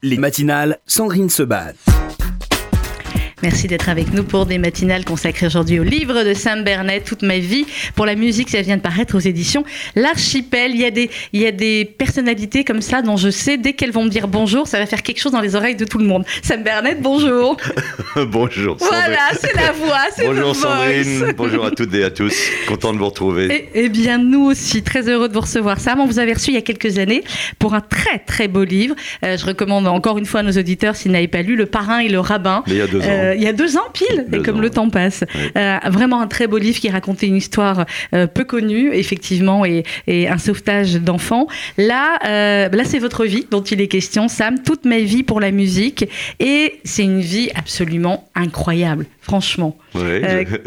Les matinales, Sandrine se bat. Merci d'être avec nous pour des matinales consacrées aujourd'hui au livre de Sam Bernet, Toute ma vie. Pour la musique, ça vient de paraître aux éditions L'Archipel. Il y, a des, il y a des personnalités comme ça dont je sais, dès qu'elles vont me dire bonjour, ça va faire quelque chose dans les oreilles de tout le monde. Sam Bernet, bonjour. bonjour. Voilà, c'est la voix, c'est Bonjour Sandrine, bonjour à toutes et à tous. Content de vous retrouver. Eh bien, nous aussi, très heureux de vous recevoir. Sam, on vous avait reçu il y a quelques années pour un très très beau livre. Euh, je recommande encore une fois à nos auditeurs, s'ils n'avaient pas lu, Le parrain et le rabbin. Mais il y a deux ans. Euh, il y a deux ans pile, et comme le temps passe. Euh, vraiment un très beau livre qui racontait une histoire euh, peu connue, effectivement, et, un sauvetage d'enfants. Là, euh, là c'est votre vie dont il est question, Sam. Toute ma vie pour la musique, et c'est une vie absolument incroyable franchement.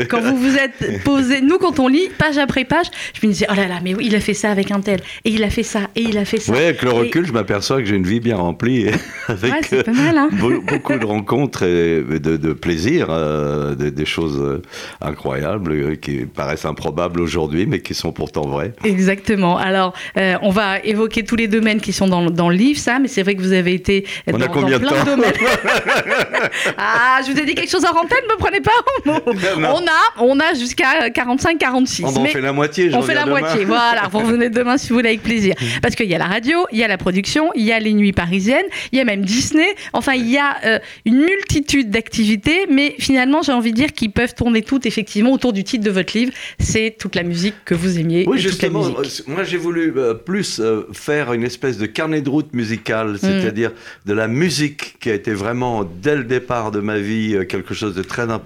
quand vous vous êtes posé, nous quand on lit page après page, je me disais oh là là, mais oui, il a fait ça avec un tel, et il a fait ça, et il a fait ça. Oui, avec le recul, je m'aperçois que j'ai une vie bien remplie, avec pas mal, hein. beaucoup de rencontres et de, de plaisir, euh, des, choses euh, incroyables euh, qui paraissent improbables aujourd'hui, mais qui sont pourtant vraies. Exactement. Alors, on va évoquer tous les domaines qui sont dans, dans le livre, ça, mais c'est vrai que vous avez été on dans, a combien plein de, temps domaines. ah, je vous ai dit quelque chose en antenne, me prenez pas On a, on a jusqu'à 45-46. On en fait la moitié. On fait la moitié. Voilà, vous revenez demain si vous voulez avec plaisir. Parce qu'il y a la radio, il y a la production, il y a les nuits parisiennes, il y a même Disney. Enfin, il y a une multitude d'activités, mais finalement, j'ai envie de dire qu'ils peuvent tourner toutes effectivement autour du titre de votre livre. C'est toute la musique que vous aimiez. Oui, justement. Euh, moi, j'ai voulu euh, plus euh, faire une espèce de carnet de route musical, mm. c'est-à-dire de la musique qui a été vraiment dès le départ de ma vie quelque chose de très important,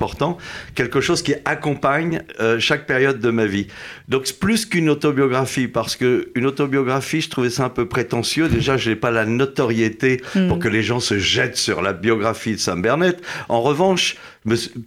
quelque chose qui accompagne chaque période de ma vie. Donc, plus qu'une autobiographie, parce que une autobiographie, je trouvais ça un peu prétentieux. Déjà, je n'ai pas la notoriété pour mm. que les gens se jettent sur la biographie de Sam Bernet. En revanche,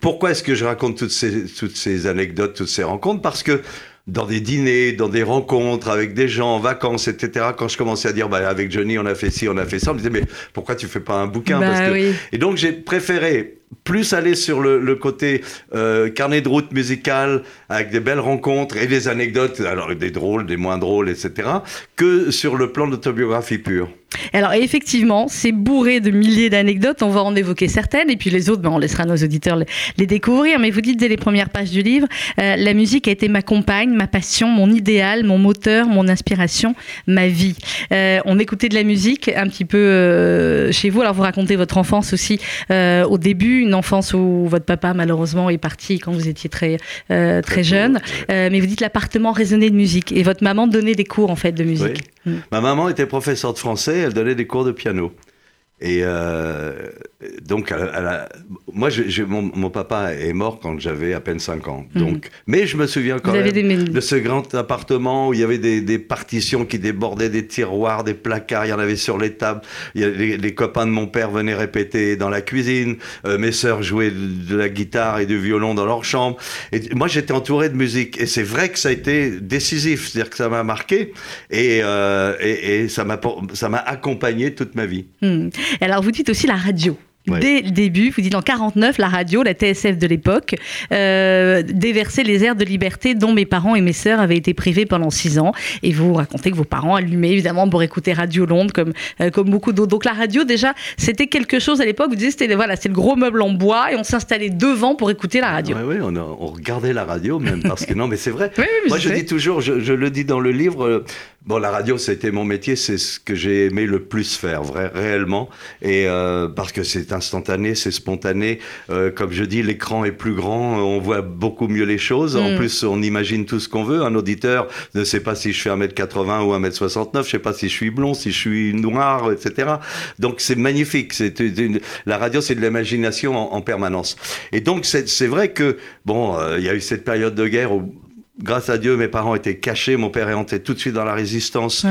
pourquoi est-ce que je raconte toutes ces, toutes ces anecdotes, toutes ces rencontres? Parce que dans des dîners, dans des rencontres avec des gens en vacances, etc. Quand je commençais à dire, bah, avec Johnny, on a fait ci, on a fait ça, on me disait, mais pourquoi tu fais pas un bouquin? Bah Et donc j'ai préféré plus aller sur le, côté euh, carnet de route musical avec des belles rencontres et des anecdotes, alors des drôles, des moins drôles, etc., que sur le plan d'autobiographie pure. Alors effectivement, c'est bourré de milliers d'anecdotes, on va en évoquer certaines, et puis les autres, ben, on laissera nos auditeurs les, découvrir, mais vous dites dès les premières pages du livre, euh, la musique a été ma compagne, ma passion, mon idéal, mon moteur, mon inspiration, ma vie. Euh, on écoutait de la musique un petit peu chez vous, alors vous racontez votre enfance aussi au début, une enfance où votre papa malheureusement est parti quand vous étiez très euh, très, jeune, euh, mais vous dites l'appartement résonnait de musique et votre maman donnait des cours en fait de musique. Ma maman était professeure de français, elle donnait des cours de piano. Et euh, donc, moi, mon, papa est mort quand j'avais à peine 5 ans. Mhm. Donc, Mais je me souviens quand même de ce grand appartement où il y avait des, partitions qui débordaient des tiroirs, des placards, il y en avait sur les tables. Il y les, copains de mon père venaient répéter dans la cuisine. Euh, mes sœurs jouaient de, la guitare et du violon dans leur chambre. Et moi, j'étais entouré de musique. Et c'est vrai que ça a été décisif. C'est-à-dire que ça m'a marqué et, euh, et, ça m'a accompagné toute ma vie. Alors, vous dites aussi la radio. Dès le début, vous dites en 49, la radio, la TSF de l'époque, euh, déversait les airs de liberté dont mes parents et mes sœurs avaient été privés pendant six ans. Et vous racontez que vos parents allumaient évidemment pour écouter Radio Londres comme, euh, comme beaucoup d'autres. Donc la radio, déjà, c'était quelque chose à l'époque. Vous disiez, c'était voilà, le gros meuble en bois et on s'installait devant pour écouter la radio. Oui, on, on, regardait la radio même parce que non, mais c'est vrai. Moi, je dis toujours, je, je, le dis dans le livre, euh, Bon, la radio, c'était mon métier, c'est ce que j'ai aimé le plus faire, vrai, réellement. Et euh, parce que c'est instantané, c'est spontané. Euh, comme je dis, l'écran est plus grand, on voit beaucoup mieux les choses. En mm. plus, on imagine tout ce qu'on veut. Un auditeur ne sait pas si je fais 1m80 ou 1m69, je sais pas si je suis blond, si je suis noir, etc. Donc c'est magnifique. C'est la radio, c'est de l'imagination en, en, permanence. Et donc c'est vrai que bon, euh, il y a eu cette période de guerre où grâce à Dieu, mes parents étaient cachés. Mon père est entré tout de suite dans la résistance.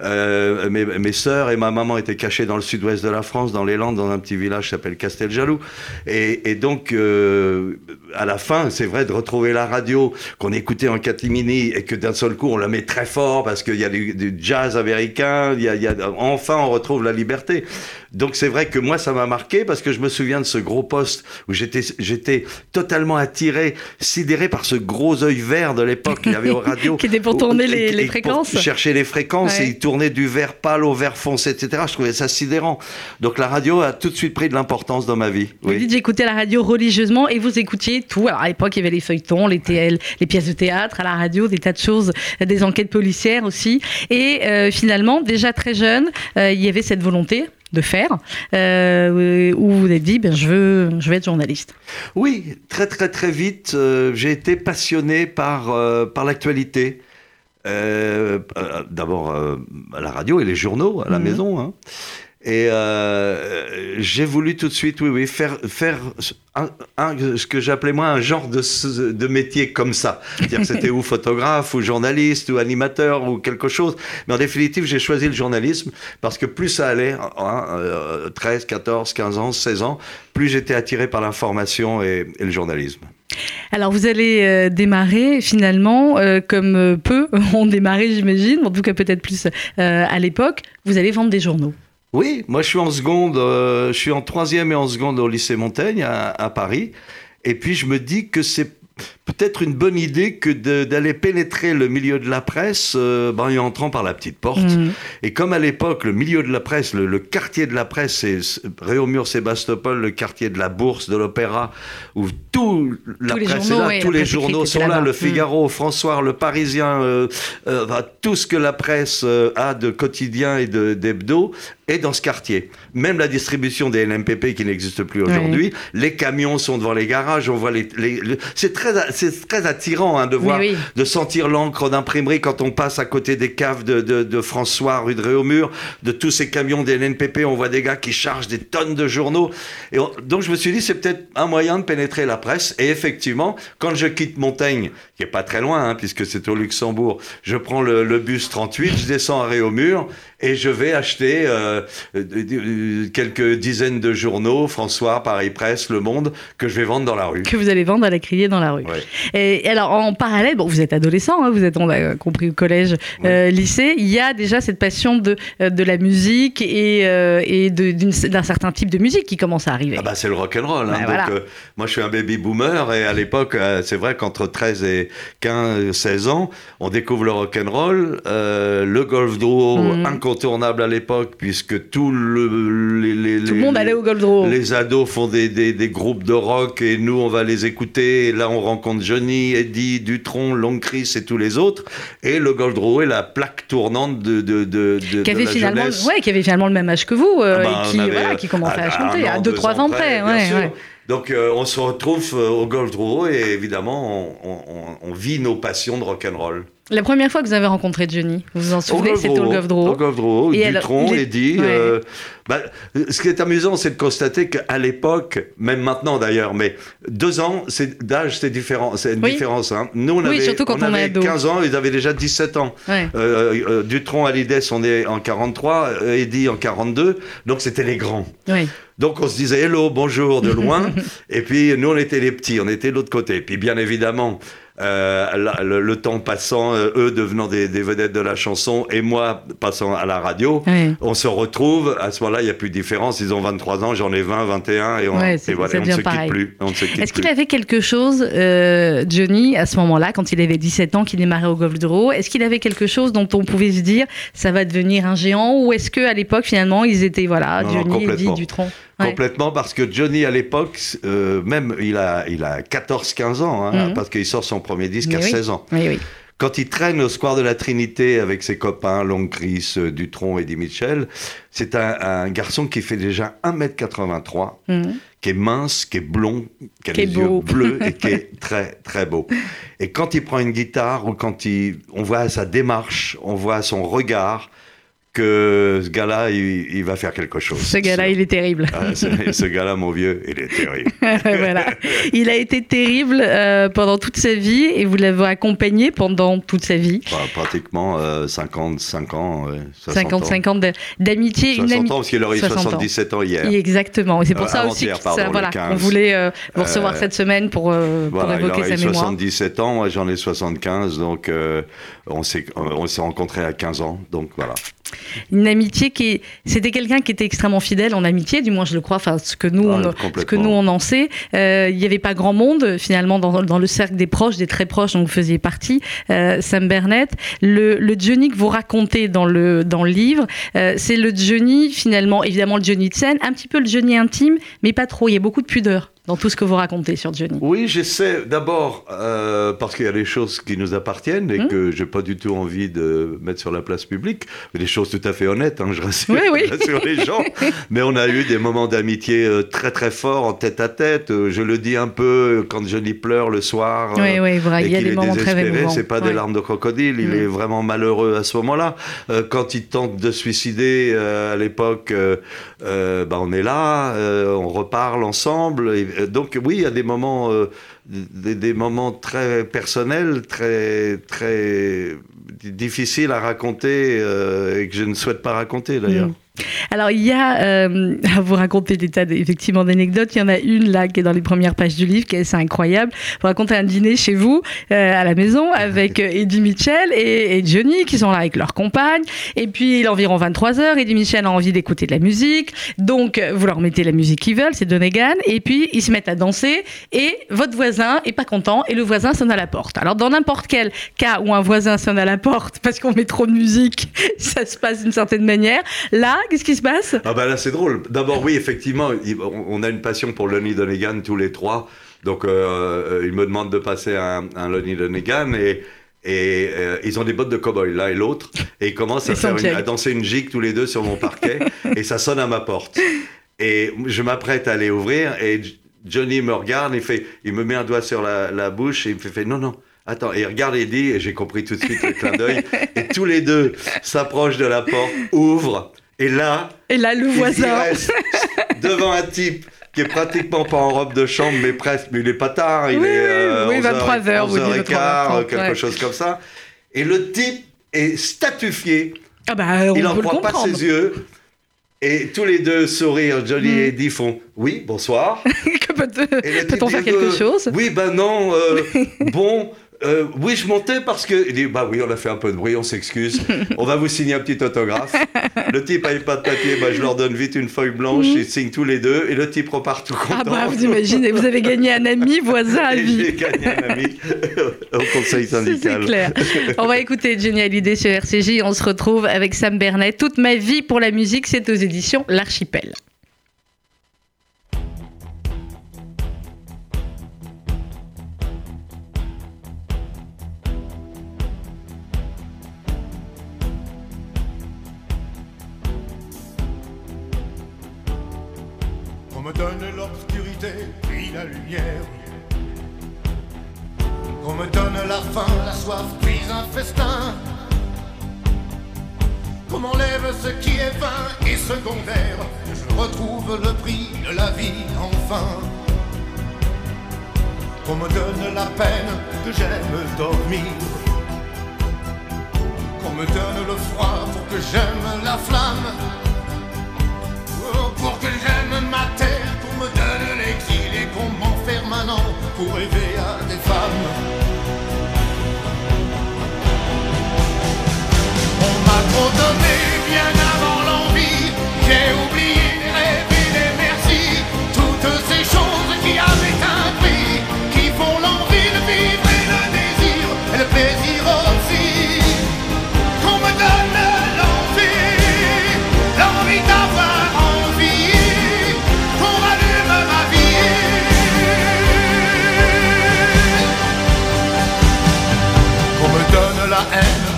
Euh, mes, mes sœurs et ma maman étaient cachées dans le sud-ouest de la France, dans les Landes, dans un petit village qui s'appelle Casteljaloux. Et, et donc, euh, à la fin, c'est vrai de retrouver la radio qu'on écoutait en catimini et que d'un seul coup, on la met très fort parce qu'il y a du, jazz américain. Y a, il y a, enfin, on retrouve la liberté. Donc c'est vrai que moi, ça m'a marqué parce que je me souviens de ce gros poste où j'étais, j'étais totalement attiré, sidéré par ce gros œil vert de l'époque qu'il y avait aux radios. qui était pour tourner les, fréquences. Pour chercher les fréquences et il tournait du vert pâle au vert foncé, etc. Je trouvais ça sidérant. Donc la radio a tout de suite pris de l'importance dans ma vie. Vous dites j'écoutais la radio religieusement et vous écoutiez tout. Alors à l'époque, il y avait les feuilletons, les TL, les pièces de théâtre, à la radio, des tas de choses, des enquêtes policières aussi. Et euh, finalement, déjà très jeune, euh, il y avait cette volonté de faire, euh, où vous avez dit, ben, je, veux, je vais être journaliste Oui, très très très vite, euh, j'ai été passionné par, euh, par l'actualité. D'abord à la radio et les journaux à la mhm. maison. Hein. Et j'ai voulu tout de suite, oui, oui, faire, faire un, ce que j'appelais moi un genre de, de métier comme ça. C'est-à-dire c'était ou photographe, ou journaliste, ou animateur, ou quelque chose. Mais en définitive, j'ai choisi le journalisme parce que plus ça allait, 13, 14, 15 ans, 16 ans, plus j'étais attiré par l'information et, le journalisme. Alors vous allez euh, démarrer finalement euh, comme euh, peu ont démarré j'imagine, en tout cas peut-être plus à l'époque, vous allez vendre des journaux. Oui, moi je suis en seconde, euh, je suis en troisième et en seconde au lycée Montaigne à Paris. Et puis je me dis que c'est peut-être une bonne idée que d'aller pénétrer le milieu de la presse euh, ben, en entrant par la petite porte. Mhm. Et comme à l'époque, le milieu de la presse, le, quartier de la presse, c'est Réaumur, Sébastopol, le quartier de la Bourse, de l'Opéra, où tout la presse est là, tous les journaux sont là, le. Figaro, François, le Parisien, euh, euh, tout ce que la presse a de quotidien et d'hebdo dans ce quartier. Même la distribution des LMPP qui n'existe plus aujourd'hui, les camions sont devant les garages, on voit les, c'est très c'est très attirant hein, de voir, de sentir l'encre d'imprimerie quand on passe à côté des caves de, François, rue de Réaumur, de tous ces camions des LNPP, on voit des gars qui chargent des tonnes de journaux. Et donc je me suis dit, c'est peut-être un moyen de pénétrer la presse. Et effectivement, quand je quitte Montaigne, qui est pas très loin, hein, puisque c'est au Luxembourg, je prends le, le bus 38, je descends à Réaumur, et je vais acheter euh, quelques dizaines de journaux, François, Paris Presse, Le Monde, que je vais vendre dans la rue. Que vous allez vendre à la criée dans la rue. Et, alors, en parallèle, bon, vous êtes adolescent, hein, vous êtes, on a compris, au collège, euh, lycée, il y a déjà cette passion de, euh, de la musique et, et d'un certain type de musique qui commence à arriver. Ah bah, c'est le rock'n'roll. Hein, moi, je suis un baby boomer et à l'époque, c'est vrai qu'entre 13 et 15, 16 ans, on découvre le rock'n'roll, le golf duo, mmh incontournable à l'époque, puisque tout le, les, tout le monde allait au Goldro. Les ados font des, des, groupes de rock et nous, on va les écouter. Et là, on rencontre Johnny, Eddie, Dutron, Long Chris et tous les autres. Et le Goldro est la plaque tournante de, de, de, qui avait finalement, Ouais, qui avait finalement le même âge que vous, euh, ah bah, et qui, voilà, qui commençait à, chanter, à 2-3 ans près. Ouais, Donc euh, on se retrouve euh, au Goldro et évidemment on, on, on, vit nos passions de rock'n'roll. La première fois que vous avez rencontré Johnny, vous vous en souvenez, c'était au Govdro. Au Govdro, Dutron, Eddy. Euh, bah, ce qui est amusant, c'est de constater qu'à l'époque, même maintenant d'ailleurs, mais deux ans d'âge, c'est différent, c'est une différence. Hein. Nous, on avait, surtout quand on, avait 15 ans, ils avaient déjà 17 ans. Euh, euh, Dutron, Alides, on est en 43, Eddy en 42, donc c'était les grands. Donc on se disait hello, bonjour de loin, et puis nous on était les petits, on était de l'autre côté. Puis bien évidemment, euh, le, temps passant, euh, eux devenant des, vedettes de la chanson et moi passant à la radio, on se retrouve. À ce moment-là, il n'y a plus de différence. Ils ont 23 ans, j'en ai 20, 21 et on, ne se quitte plus. Est-ce qu'il avait quelque chose, euh, Johnny, à ce moment-là, quand il avait 17 ans, qu'il démarrait au Golf de Est-ce qu'il avait quelque chose dont on pouvait se dire ça va devenir un géant? Ou est-ce qu'à l'époque, finalement, ils étaient, voilà, Johnny, Eddie, Complètement, parce que Johnny, à l'époque, euh, même, il a, il a 14-15 ans, hein, mhm. parce qu'il sort son premier disque à 16 ans. Quand il traîne au Square de la Trinité avec ses copains, Long Chris, euh, Dutron, Eddie Mitchell, c'est un, garçon qui fait déjà 1m83, mhm. qui est mince, qui est blond, qui a les yeux bleus et qui est très, très beau. Et quand il prend une guitare ou quand il, on voit sa démarche, on voit son regard, que ce gars-là, il, va faire quelque chose. Ce gars-là, il est terrible. Ah, ce, gars-là, mon vieux, il est terrible. voilà. Il a été terrible euh, pendant toute sa vie et vous l'avez accompagné pendant toute sa vie. Bah, pratiquement 55 ans. 55 ans d'amitié. 60 ans, parce qu'il aurait eu 77 ans hier. exactement. Et c'est pour ça aussi qu'on voulait euh, vous recevoir euh, cette semaine pour, pour évoquer sa mémoire. 77 ans, moi j'en ai 75, donc on s'est rencontrés à 15 ans. Donc voilà. Une amitié qui c'était quelqu'un qui était extrêmement fidèle en amitié, du moins je le crois, enfin ce que nous, ah, on, ce que nous on en sait. Euh, il n'y avait pas grand monde finalement dans, dans, le cercle des proches, des très proches dont vous faisiez partie, euh, Sam Burnett. Le, le, Johnny que vous racontez dans le, dans le livre, euh, c'est le Johnny finalement, évidemment le Johnny de scène, un petit peu le Johnny intime, mais pas trop, il y a beaucoup de pudeur dans tout ce que vous racontez sur Johnny Oui, j'essaie d'abord euh, parce qu'il y a des choses qui nous appartiennent et hmm. que j'ai pas du tout envie de mettre sur la place publique, des choses tout à fait honnêtes, hein, je, rassure, les gens. Mais on a eu des moments d'amitié euh, très très forts en tête à tête. Euh, je le dis un peu quand Johnny pleure le soir oui, oui, vrai. et qu'il est désespéré, c'est pas des larmes de crocodile, il hmm. est vraiment malheureux à ce moment-là. quand il tente de suicider à l'époque, bah, on est là, on reparle ensemble. Et, donc oui, il y a des moments, euh, des, moments très personnels, très, très difficiles à raconter euh, et que je ne souhaite pas raconter d'ailleurs. Mm. Alors, il y a, euh, à vous raconter des tas effectivement d'anecdotes. Il y en a une là qui est dans les premières pages du livre, qui est assez incroyable. Vous racontez un dîner chez vous, euh, à la maison, avec euh, Eddie Mitchell et, Johnny, qui sont là avec leur compagne. Et puis, il est environ 23h. Eddie Mitchell a envie d'écouter de la musique. Donc, vous leur mettez la musique qu'ils veulent, c'est Donegan. Et puis, ils se mettent à danser. Et votre voisin est pas content. Et le voisin sonne à la porte. Alors, dans n'importe quel cas où un voisin sonne à la porte parce qu'on met trop de musique, ça se passe d'une certaine manière. Là, Qu'est-ce qui se passe? Ah bah là c'est drôle. D'abord oui effectivement, on a une passion pour Lonnie Donegan tous les trois. Donc euh, euh, il me demande de passer un, un Lonnie Donegan et et euh, ils ont des bottes de cow-boy, l'un et l'autre, et ils commencent à, faire à, danser une gigue tous les deux sur mon parquet, et ça sonne à ma porte. Et je m'apprête à aller ouvrir, et Johnny me regarde, il, fait, il me met un doigt sur la, la bouche, et il me fait, fait non, non, Attends, et regarde Eddie, et j'ai compris tout de suite le clin d'œil, et tous les deux s'approchent de la porte, ouvrent, et là, et là le voisin devant un type qui est pratiquement pas en robe de chambre, mais presque, mais il est pas tard, il est euh, 23h, 11h15, quelque chose comme ça. Et le type est statufié. Ah bah, on il n'en croit pas ses yeux. Et tous les deux sourires, Johnny mm. et Eddie font oui, bonsoir. Peut-on faire quelque chose? Oui, ben non. Euh, bon, euh, oui, je montais parce que. Il dit Bah oui, on a fait un peu de bruit, on s'excuse. On va vous signer un petit autographe. Le type n'avait pas de papier, bah, je leur donne vite une feuille blanche, mhm. ils signent tous les deux, et le type repart tout content. Ah bah, vous imaginez, vous avez gagné un ami, voisin à vie. J'ai gagné un ami au conseil syndical. C'est clair. On va écouter Jenny Hallyday sur RCJ. On se retrouve avec Sam Bernet. Toute ma vie pour la musique, c'est aux éditions L'Archipel.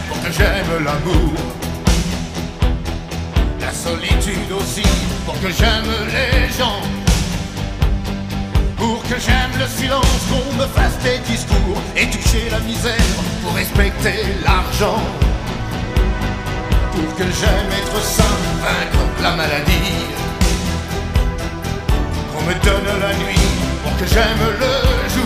Pour que j'aime l'amour. La solitude aussi pour que j'aime les gens. Pour que j'aime le silence, qu'on me fasse des discours et toucher la misère pour respecter l'argent. Pour que j'aime être sain, vaincre la maladie. Qu'on me donne la nuit pour que j'aime le jour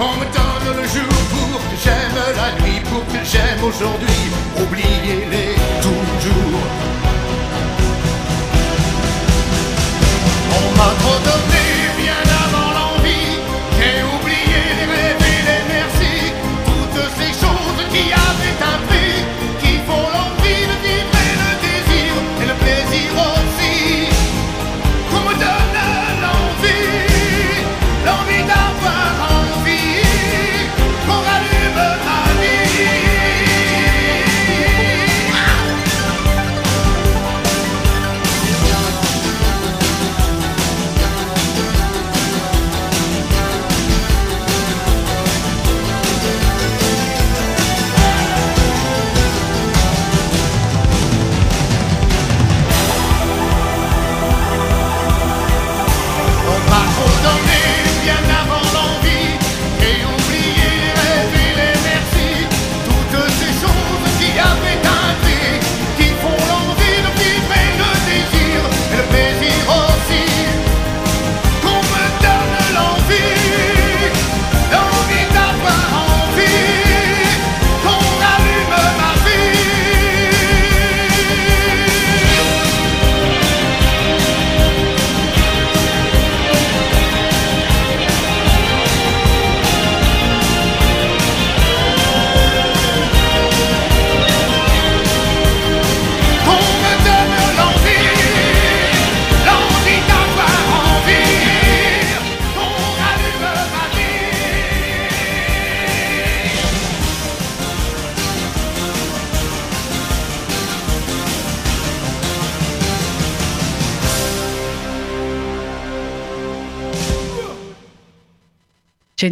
on me donne le jour pour que j'aime la nuit, pour que j'aime aujourd'hui. Oubliez-les toujours. On m'a trop donné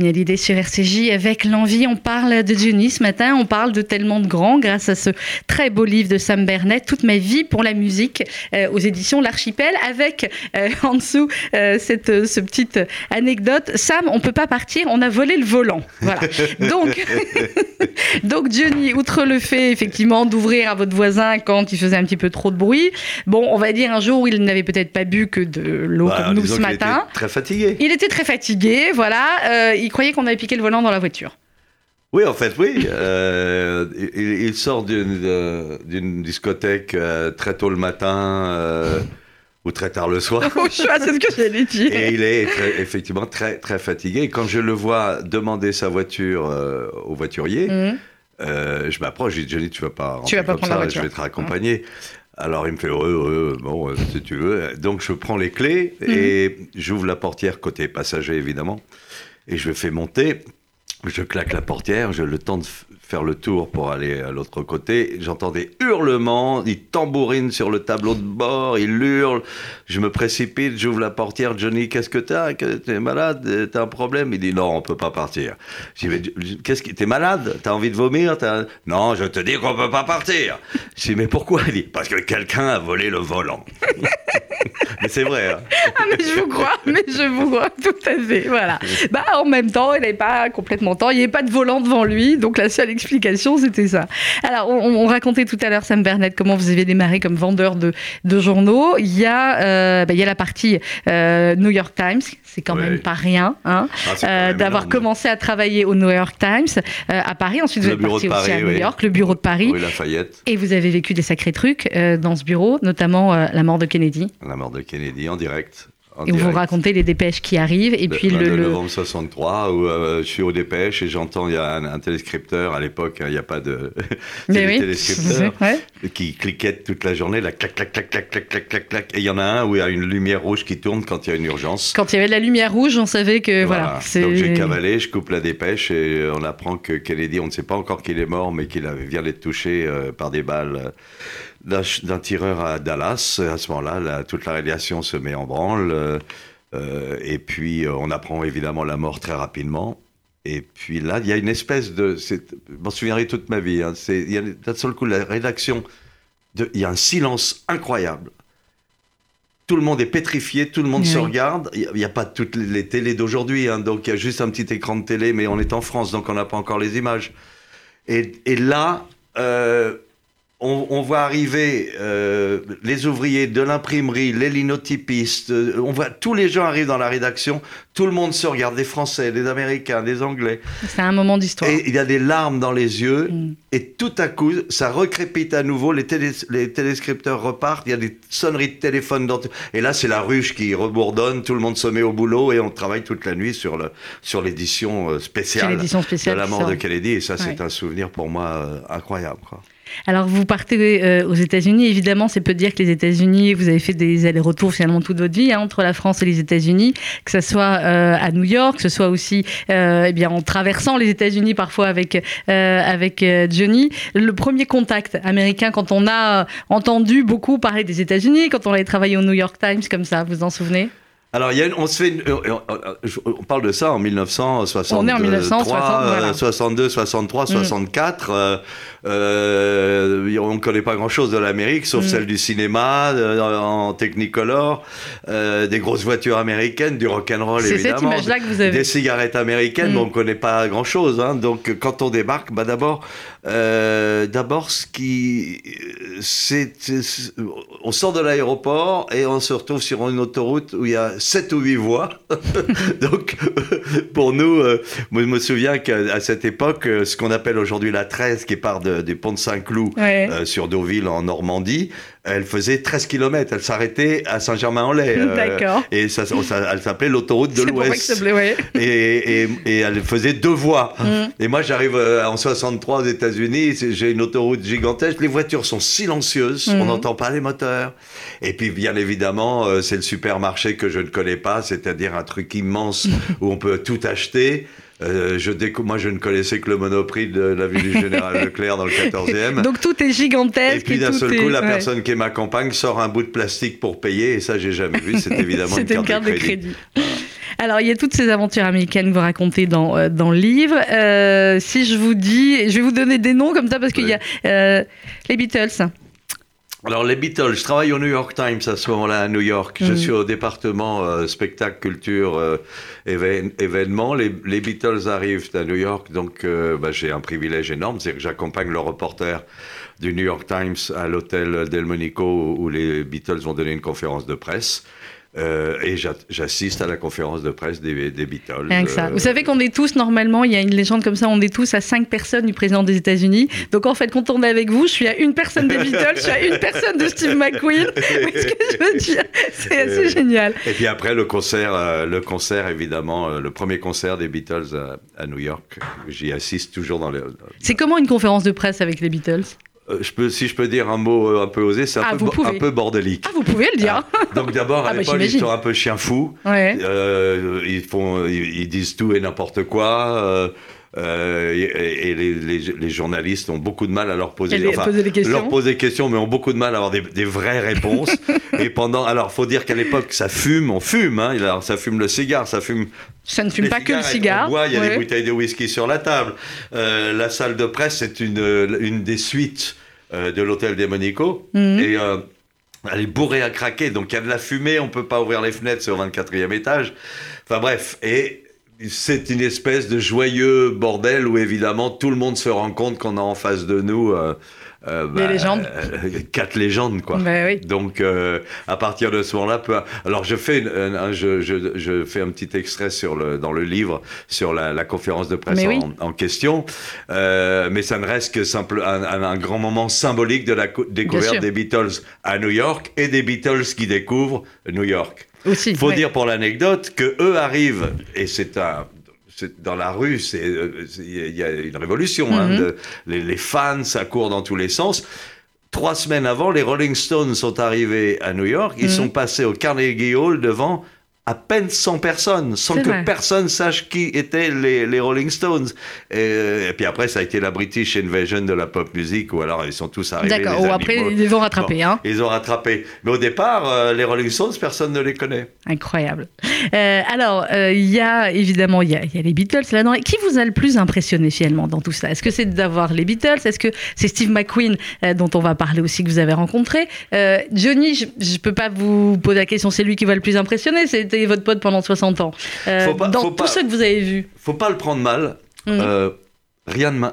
Johnny Hallyday sur RCJ avec l'envie. On parle de Johnny ce matin, on parle de tellement de grands grâce à ce très beau livre de Sam Bernet, Toute ma vie pour la musique euh, aux éditions L'Archipel avec euh, en dessous euh, cette ce petite anecdote. Sam, on peut pas partir, on a volé le volant. Voilà. Donc donc Johnny, outre le fait effectivement d'ouvrir à votre voisin quand il faisait un petit peu trop de bruit, bon, on va dire un jour où il n'avait peut-être pas bu que de l'eau Bah, comme nous ce qu'il était matin. Très fatigué. Il était très fatigué, voilà. Euh, il croyait qu'on avait piqué le volant dans la voiture. Oui, en fait, oui. Euh, il, il sort d'une euh, discothèque euh, très tôt le matin ou très tard le soir. Choix, c'est ce que j'allais dire. Et il est très- effectivement très, très fatigué. Et quand je le vois demander sa voiture au voiturier, Mhm. Euh, je m'approche, je dis Johnny, tu vas pas Tu vas pas prendre la ça, voiture. je vais te raccompagner. Alors il me fait, ouais, ouais, bon, euh, si tu veux. Donc je prends les clés Mhm. et j'ouvre la portière côté passager, évidemment. Et je le fais monter. Je claque la portière, j'ai le temps de faire le tour pour aller à l'autre côté. J'entends hurlements, il tambourine sur le tableau de bord, il hurle. Je me précipite, j'ouvre la portière. Johnny, qu'est-ce que t'as? Que- T'es malade? T'as un problème? Il dit non, on peut pas partir. Dis, mais qu'est-ce qui T'es malade? T'as envie de vomir? Non, je te dis qu'on peut pas partir. Je dis, mais pourquoi? Il dit, parce que quelqu'un a volé le volant. mais c'est vrai. hein. Ah, mais je vous crois, mais je vous crois tout à fait. Voilà. Bah, en même temps, il n'avait pas complètement temps. Il n'y avait pas de volant devant lui. Donc, la seule explication, c'était ça. Alors, on, on racontait tout à l'heure, Sam Bernet, comment vous avez démarré comme vendeur de, de journaux. Il y, a, euh, bah, il y a la partie euh, New York Times. C'est quand Oui. même pas rien. Hein, Ah, euh, D'avoir commencé à travailler au New York Times à Paris. Ensuite, vous Le êtes parti aussi à New oui. York, le bureau de Paris. Oui, Lafayette, Et vous avez vécu des sacrés trucs dans ce bureau, notamment la mort de Kennedy. la mort de Kennedy en direct. Et vous direct. racontez les dépêches qui arrivent. Et puis le, le, 22 le- novembre 63, où euh, je suis au dépêche et j'entends, il y a un, un téléscripteur, à l'époque, hein, il n'y a pas de oui, téléscripteurs, ouais. qui cliquaient toute la journée, là, clac, clac, clac, clac, clac, clac, clac, clac. Et il y en a un où il y a une lumière rouge qui tourne quand il y a une urgence. Quand il y avait de la lumière rouge, on savait que voilà. c'est- Donc j'ai cavalé, je coupe la dépêche et on apprend que Kennedy, on ne sait pas encore qu'il est mort, mais qu'il vient d'être touché euh, par des balles euh, d'un tireur à Dallas. À ce moment-là, toute la radiation se met en branle. euh, euh, et puis euh, on apprend évidemment la mort très rapidement. Et puis là, il y a une espèce de... Je m'en souviendrai toute ma vie. hein, c'est- il y a d'un seul coup la rédaction, de- il y a un silence incroyable. Tout le monde est pétrifié, tout le monde Oui. se regarde. Il n'y a, pas toutes les, les télés d'aujourd'hui, hein, donc il y a juste un petit écran de télé, mais on est en France, donc on n'a pas encore les images. Et, et là, euh, on, on voit arriver euh, les ouvriers de l'imprimerie, les linotypistes, euh, on voit tous les gens arrivent dans la rédaction, tout le monde se regarde, des Français, des Américains, des Anglais, C'est un moment d'histoire. et il y a des larmes dans les yeux, Mm. et tout à coup, ça recrépite à nouveau, les, télé, les téléscripteurs repartent, il y a des sonneries de téléphone, dans, et là c'est la ruche qui rebourdonne, tout le monde se met au boulot, et on travaille toute la nuit sur le sur l'édition euh, C'est spéciale l'édition de spéciale. la mort de Kennedy, et ça c'est un souvenir pour moi euh, incroyable. Quoi. Alors, vous partez euh, aux États-Unis. Évidemment, c'est peu dire que les États-Unis, vous avez fait des allers-retours finalement toute votre vie hein, entre la France et les États-Unis, que ce soit euh, à New York, que ce soit aussi euh, eh bien, en traversant les États-Unis parfois avec, avec Johnny. Le premier contact américain, quand on a entendu beaucoup parler des États-Unis, quand on avait travaillé au New York Times comme ça, vous vous en souvenez? Alors, il y a une- on se fait, une- on parle de ça en 1963, On est en 1960, voilà. euh, 62, 63, 64. euh, euh, on ne connaît pas grand-chose de l'Amérique, sauf Mm. celle du cinéma, euh, en Technicolor, euh, des grosses voitures américaines, du rock'n'roll C'est cette évidemment. image-là que vous avez. Des cigarettes américaines, Mm. mais on ne connaît pas grand-chose. hein. Donc, quand on débarque, bah, d'abord, euh, d'abord, ce qui, c'est, on sort de l'aéroport et on se retrouve sur une autoroute où il y a sept ou huit voies. Donc, pour nous, moi, je me souviens qu'à cette époque, ce qu'on appelle aujourd'hui la 13, qui part de- des ponts de Saint-Cloud Ouais. euh, sur Deauville en Normandie, elle faisait 13 km. Elle s'arrêtait à Saint-Germain-en-Laye. euh, D'accord. et ça, ça- elle s'appelait l'autoroute de l'Ouest ouais. et, et, et elle faisait deux voies. Mm. Et moi, j'arrive euh, en 63 aux États-Unis, j'ai une autoroute gigantesque, les voitures sont silencieuses, Mm. on n'entend pas les moteurs. Et puis, bien évidemment, euh, c'est le supermarché que je ne connais pas, c'est-à-dire un truc immense où on peut tout acheter. Euh, je décou- moi, je ne connaissais que le Monoprix de la ville du Général Leclerc dans le 14e. Donc tout est gigantesque. Et puis d'un seul est- coup, la ouais. personne qui m'accompagne sort un bout de plastique pour payer, et ça, j'ai jamais vu. C'est évidemment une carte, de crédit. crédit. Alors, il y a toutes ces aventures américaines que vous racontez dans, euh, dans le livre. Euh, si je vous dis, je vais vous donner des noms comme ça parce qu'il y a les Beatles. Alors les Beatles, je travaille au New York Times à ce moment-là à New York. Je Mhm. suis au département euh, spectacle, culture, euh, évén- événements. Les, les Beatles arrivent à New York, donc euh, bah, j'ai un privilège énorme, c'est que j'accompagne le reporter du New York Times à l'hôtel Delmonico où les Beatles vont donner une conférence de presse. Euh, et j'a- j'assiste à la conférence de presse des, des Beatles. Rien que ça. Euh, Vous savez qu'on est tous, normalement, il y a une légende comme ça, on est tous à cinq personnes du président des États-Unis. Donc en fait, quand on est avec vous, je suis à une personne des Beatles, je suis à une personne de Steve McQueen. Ce que je veux dire? C'est assez génial. Et puis après, le concert, euh, le concert évidemment, euh, le premier concert des Beatles à, à New York. J'y assiste toujours dans les. C'est comment une conférence de presse avec les Beatles? Je peux, si je peux dire un mot euh, un peu osé, c'est un, Ah, un peu bordélique. Ah, vous pouvez le dire. Donc d'abord, à Ah, bah, l'époque, ils sont un peu chiens fous. Ouais. Euh, ils, font, ils, ils disent tout et n'importe quoi. euh, euh, et et les, les- les journalistes ont beaucoup de mal à leur poser, les- poser des questions. leur poser des questions, mais ont beaucoup de mal à avoir des, des vraies réponses. et pendant, alors, faut dire qu'à l'époque, ça fume, on fume, hein, alors, ça fume le cigare, ça fume Ça ne fume pas que le cigare. On boit, il y a Ouais. des bouteilles de whisky sur la table. Euh, la salle de presse, c'est une, euh, une des suites euh, de l'hôtel des Monico. Mhm. Et elle est bourrée à craquer, donc il y a de la fumée, on peut pas ouvrir les fenêtres, c'est au 24e étage. Enfin bref, et c'est une espèce de joyeux bordel où évidemment tout le monde se rend compte qu'on a en face de nous euh, euh, Des légendes. euh, quatre légendes quoi. Bah oui. Donc, euh, à partir de ce moment-là, peu... alors je fais, une- un, je, je, je fais un petit extrait sur le, dans le livre sur la, la conférence de presse oui. en, question, euh, mais ça ne reste que simple, un, grand moment symbolique de la découverte des Beatles à New York et des Beatles qui découvrent New York. Aussi. Il faut ouais. dire pour l'anecdote que eux arrivent et c'est un dans la rue, c'est euh, il y a une révolution. hein, Mhm. de- les, les fans, ça court dans tous les sens. Trois semaines avant, les Rolling Stones sont arrivés à New York. Ils Mhm. sont passés au Carnegie Hall devant à peine 100 personnes, sans que vrai. personne sache qui étaient les, les Rolling Stones. Et, et puis après, ça a été la British Invasion de la pop music, ou alors ils sont tous arrivés. D'accord. Ou après, ils ont rattrapés. Bon, Hein. Ils ont rattrapé. Mais au départ, euh, les Rolling Stones, personne ne les connaît. Incroyable. Euh, alors, euh, il y a évidemment il y a, il y a les Beatles là-dedans. Et Qui vous a le plus impressionné finalement dans tout ça? Est-ce que c'est d'avoir les Beatles? Est-ce que c'est Steve McQueen dont on va parler aussi que vous avez rencontré? Johnny, je ne peux pas vous poser la question, c'est lui qui va le plus impressionner. C'était votre pote pendant 60 ans. Euh, Faut pas- dans faut tout pas- ce que vous avez vu, Faut pas le prendre mal. Mhm. Euh, rien ne rien,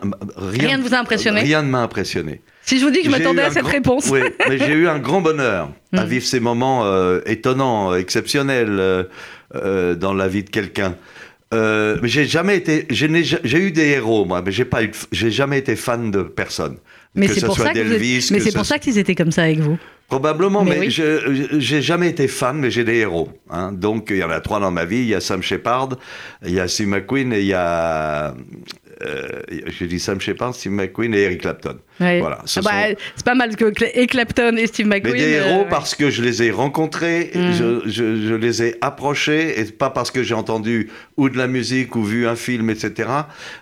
Rien ne vous a impressionné Rien ne m'a impressionné. si je vous dis que je m'attendais à cette grand- réponse. Oui, mais j'ai eu un grand bonheur à Mhm. vivre ces moments euh, étonnants, exceptionnels dans la vie de quelqu'un. Euh, mais j'ai jamais été, j'ai eu des héros moi, mais j'ai pas eu, j'ai jamais été fan de personne. Mais c'est ce pour soit ça que vous êtes- d'Elvis, mais que c'est ce pour ça qu'ils étaient comme ça avec vous. Probablement, Mais mais, oui. je je- j'ai jamais été fan, mais j'ai des héros. Hein. Donc il y en a trois dans ma vie. Il y a Sam Shepard, il y a Steve McQueen et il y a euh, j'ai dit Sam Shepard, Steve McQueen et Eric Clapton. Ouais. Voilà, ce Ah bah, sont- C'est pas mal que et Clapton et Steve Mais McQueen. des euh, héros ouais. parce que je les ai rencontrés, Mm. je, je- je les ai approchés, et pas parce que j'ai entendu ou de la musique ou vu un film, etc.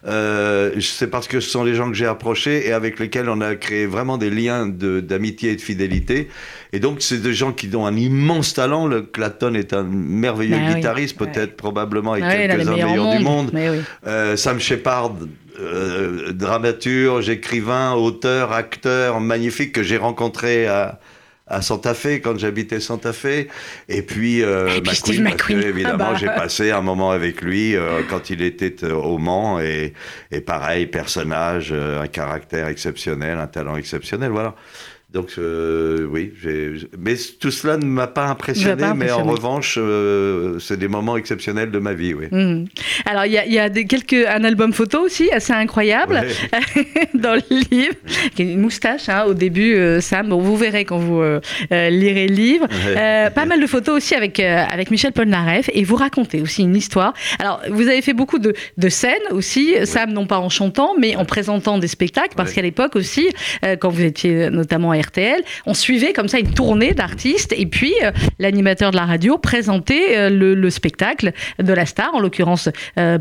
Euh, c'est parce que ce sont les gens que j'ai approchés et avec lesquels on a créé vraiment des liens de- d'amitié et de fidélité. Et donc, c'est des gens qui ont un immense talent. Le Clapton est un merveilleux Bah oui, guitariste, peut-être probablement Ah ouais, a les quelques-uns meilleurs du monde. Mais oui. Euh, Sam Shepard, euh, dramaturge, écrivain, auteur, acteur, magnifique que j'ai rencontré à, à Santa Fe quand j'habitais Santa Fe. Et puis, euh, Et puis Steve parce que, McQueen. évidemment, Ah bah. j'ai passé un moment avec lui euh, quand il était euh, au Mans. Et, et pareil, personnage, un caractère exceptionnel, un talent exceptionnel, voilà. Donc euh, oui, mais tout cela ne m'a pas impressionné, pas mais en revanche, euh, c'est des moments exceptionnels de ma vie, oui. Mhm. Alors, il y a, il y a des, quelques, un album photo aussi, assez incroyable, Ouais. dans le livre, qui est une moustache hein, au début, euh, Sam. Bon, vous verrez quand vous lirez le livre. Ouais. Pas mal de photos aussi avec, avec Michel Polnareff, et vous racontez aussi une histoire. Alors, vous avez fait beaucoup de, de scènes aussi, Sam, non pas en chantant, mais en présentant des spectacles, parce qu'à l'époque aussi, quand vous étiez notamment à RTL. On suivait comme ça une tournée d'artistes et puis l'animateur de la radio présentait le, spectacle de la star, en l'occurrence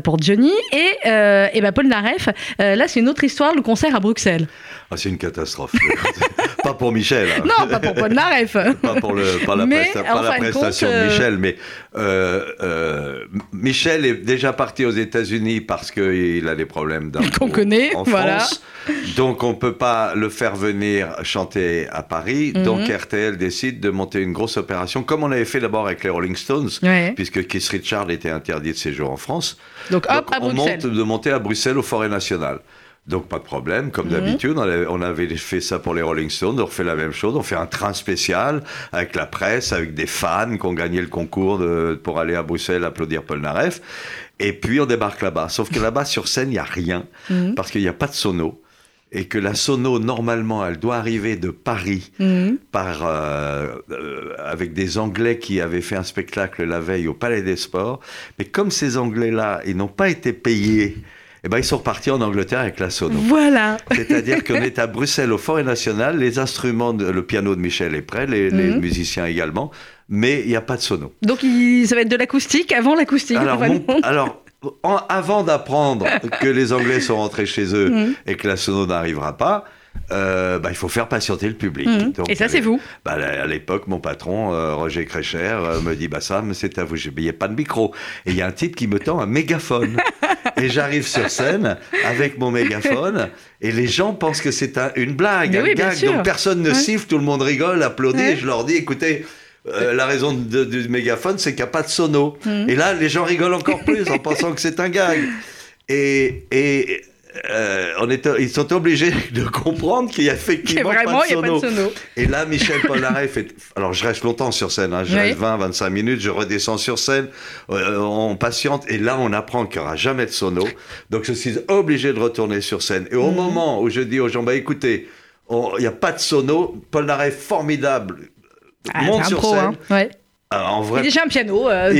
pour Johnny. Et, et ben Paul Naref, là c'est une autre histoire, le concert à Bruxelles. Ah, c'est une catastrophe. pas pour Michel. Hein. Non, pas pour Paul Naref. pas pour le, la, prestation de Michel, mais Michel est déjà parti aux États-Unis parce qu'il a des problèmes qu'on connaît, en voilà. France. Donc on peut pas le faire venir chanter à Paris. Mhm. Donc RTL décide de monter une grosse opération, comme on avait fait d'abord avec les Rolling Stones, puisque Keith Richard était interdit de séjour en France. Donc, hop, à on monte de monter à Bruxelles au Forêt National. Donc pas de problème, comme mhm. d'habitude, on, avait fait ça pour les Rolling Stones, on refait la même chose, on fait un train spécial avec la presse, avec des fans qui ont gagné le concours de, pour aller à Bruxelles applaudir Paul Naref, et puis on débarque là-bas. Sauf que là-bas sur scène, il n'y a rien, mhm. parce qu'il n'y a pas de sono, et que la sono, normalement, elle doit arriver de Paris mhm. par, euh, euh, avec des Anglais qui avaient fait un spectacle la veille au Palais des Sports, mais comme ces Anglais-là, ils n'ont pas été payés eh ben, ils sont repartis en Angleterre avec la sono. Voilà. C'est-à-dire qu'on est à Bruxelles, au Forêt National, les instruments, le piano de Michel est prêt, les, mhm. musiciens également, mais il n'y a pas de sono. Donc ça va être de l'acoustique avant l'acoustique. Alors, avant d'apprendre que les Anglais sont rentrés chez eux mhm. et que la sono n'arrivera pas, euh, bah, il faut faire patienter le public. Mhm. et ça, c'est vous bah, À l'époque, mon patron, euh, Roger Crécher, euh, me dit bah, Sam, c'est à vous. Il n'y a pas de micro. Et il y a un type qui me tend un mégaphone. et j'arrive sur scène avec mon mégaphone. Et les gens pensent que c'est une blague, un gag. Donc personne ne siffle, tout le monde rigole, applaudit. Et je leur dis écoutez, la raison du mégaphone, c'est qu'il n'y a pas de sono. Mhm. Et là, les gens rigolent encore plus en pensant que c'est un gag. Et, et euh, on est, ils sont obligés de comprendre qu'il y a effectivement pas, de sono. Et là, Michel Polnareff fait. Alors, je reste longtemps sur scène, hein, je reste 20, 25 minutes, je redescends sur scène, euh, on patiente, et là, on apprend qu'il n'y aura jamais de sono. Donc, je suis obligé de retourner sur scène. Et au mhm. moment où je dis aux gens, bah écoutez, il n'y a pas de sono, Polnareff, formidable, ah, monte sur scène. Hein. en vrai, il a déjà un piano. Euh,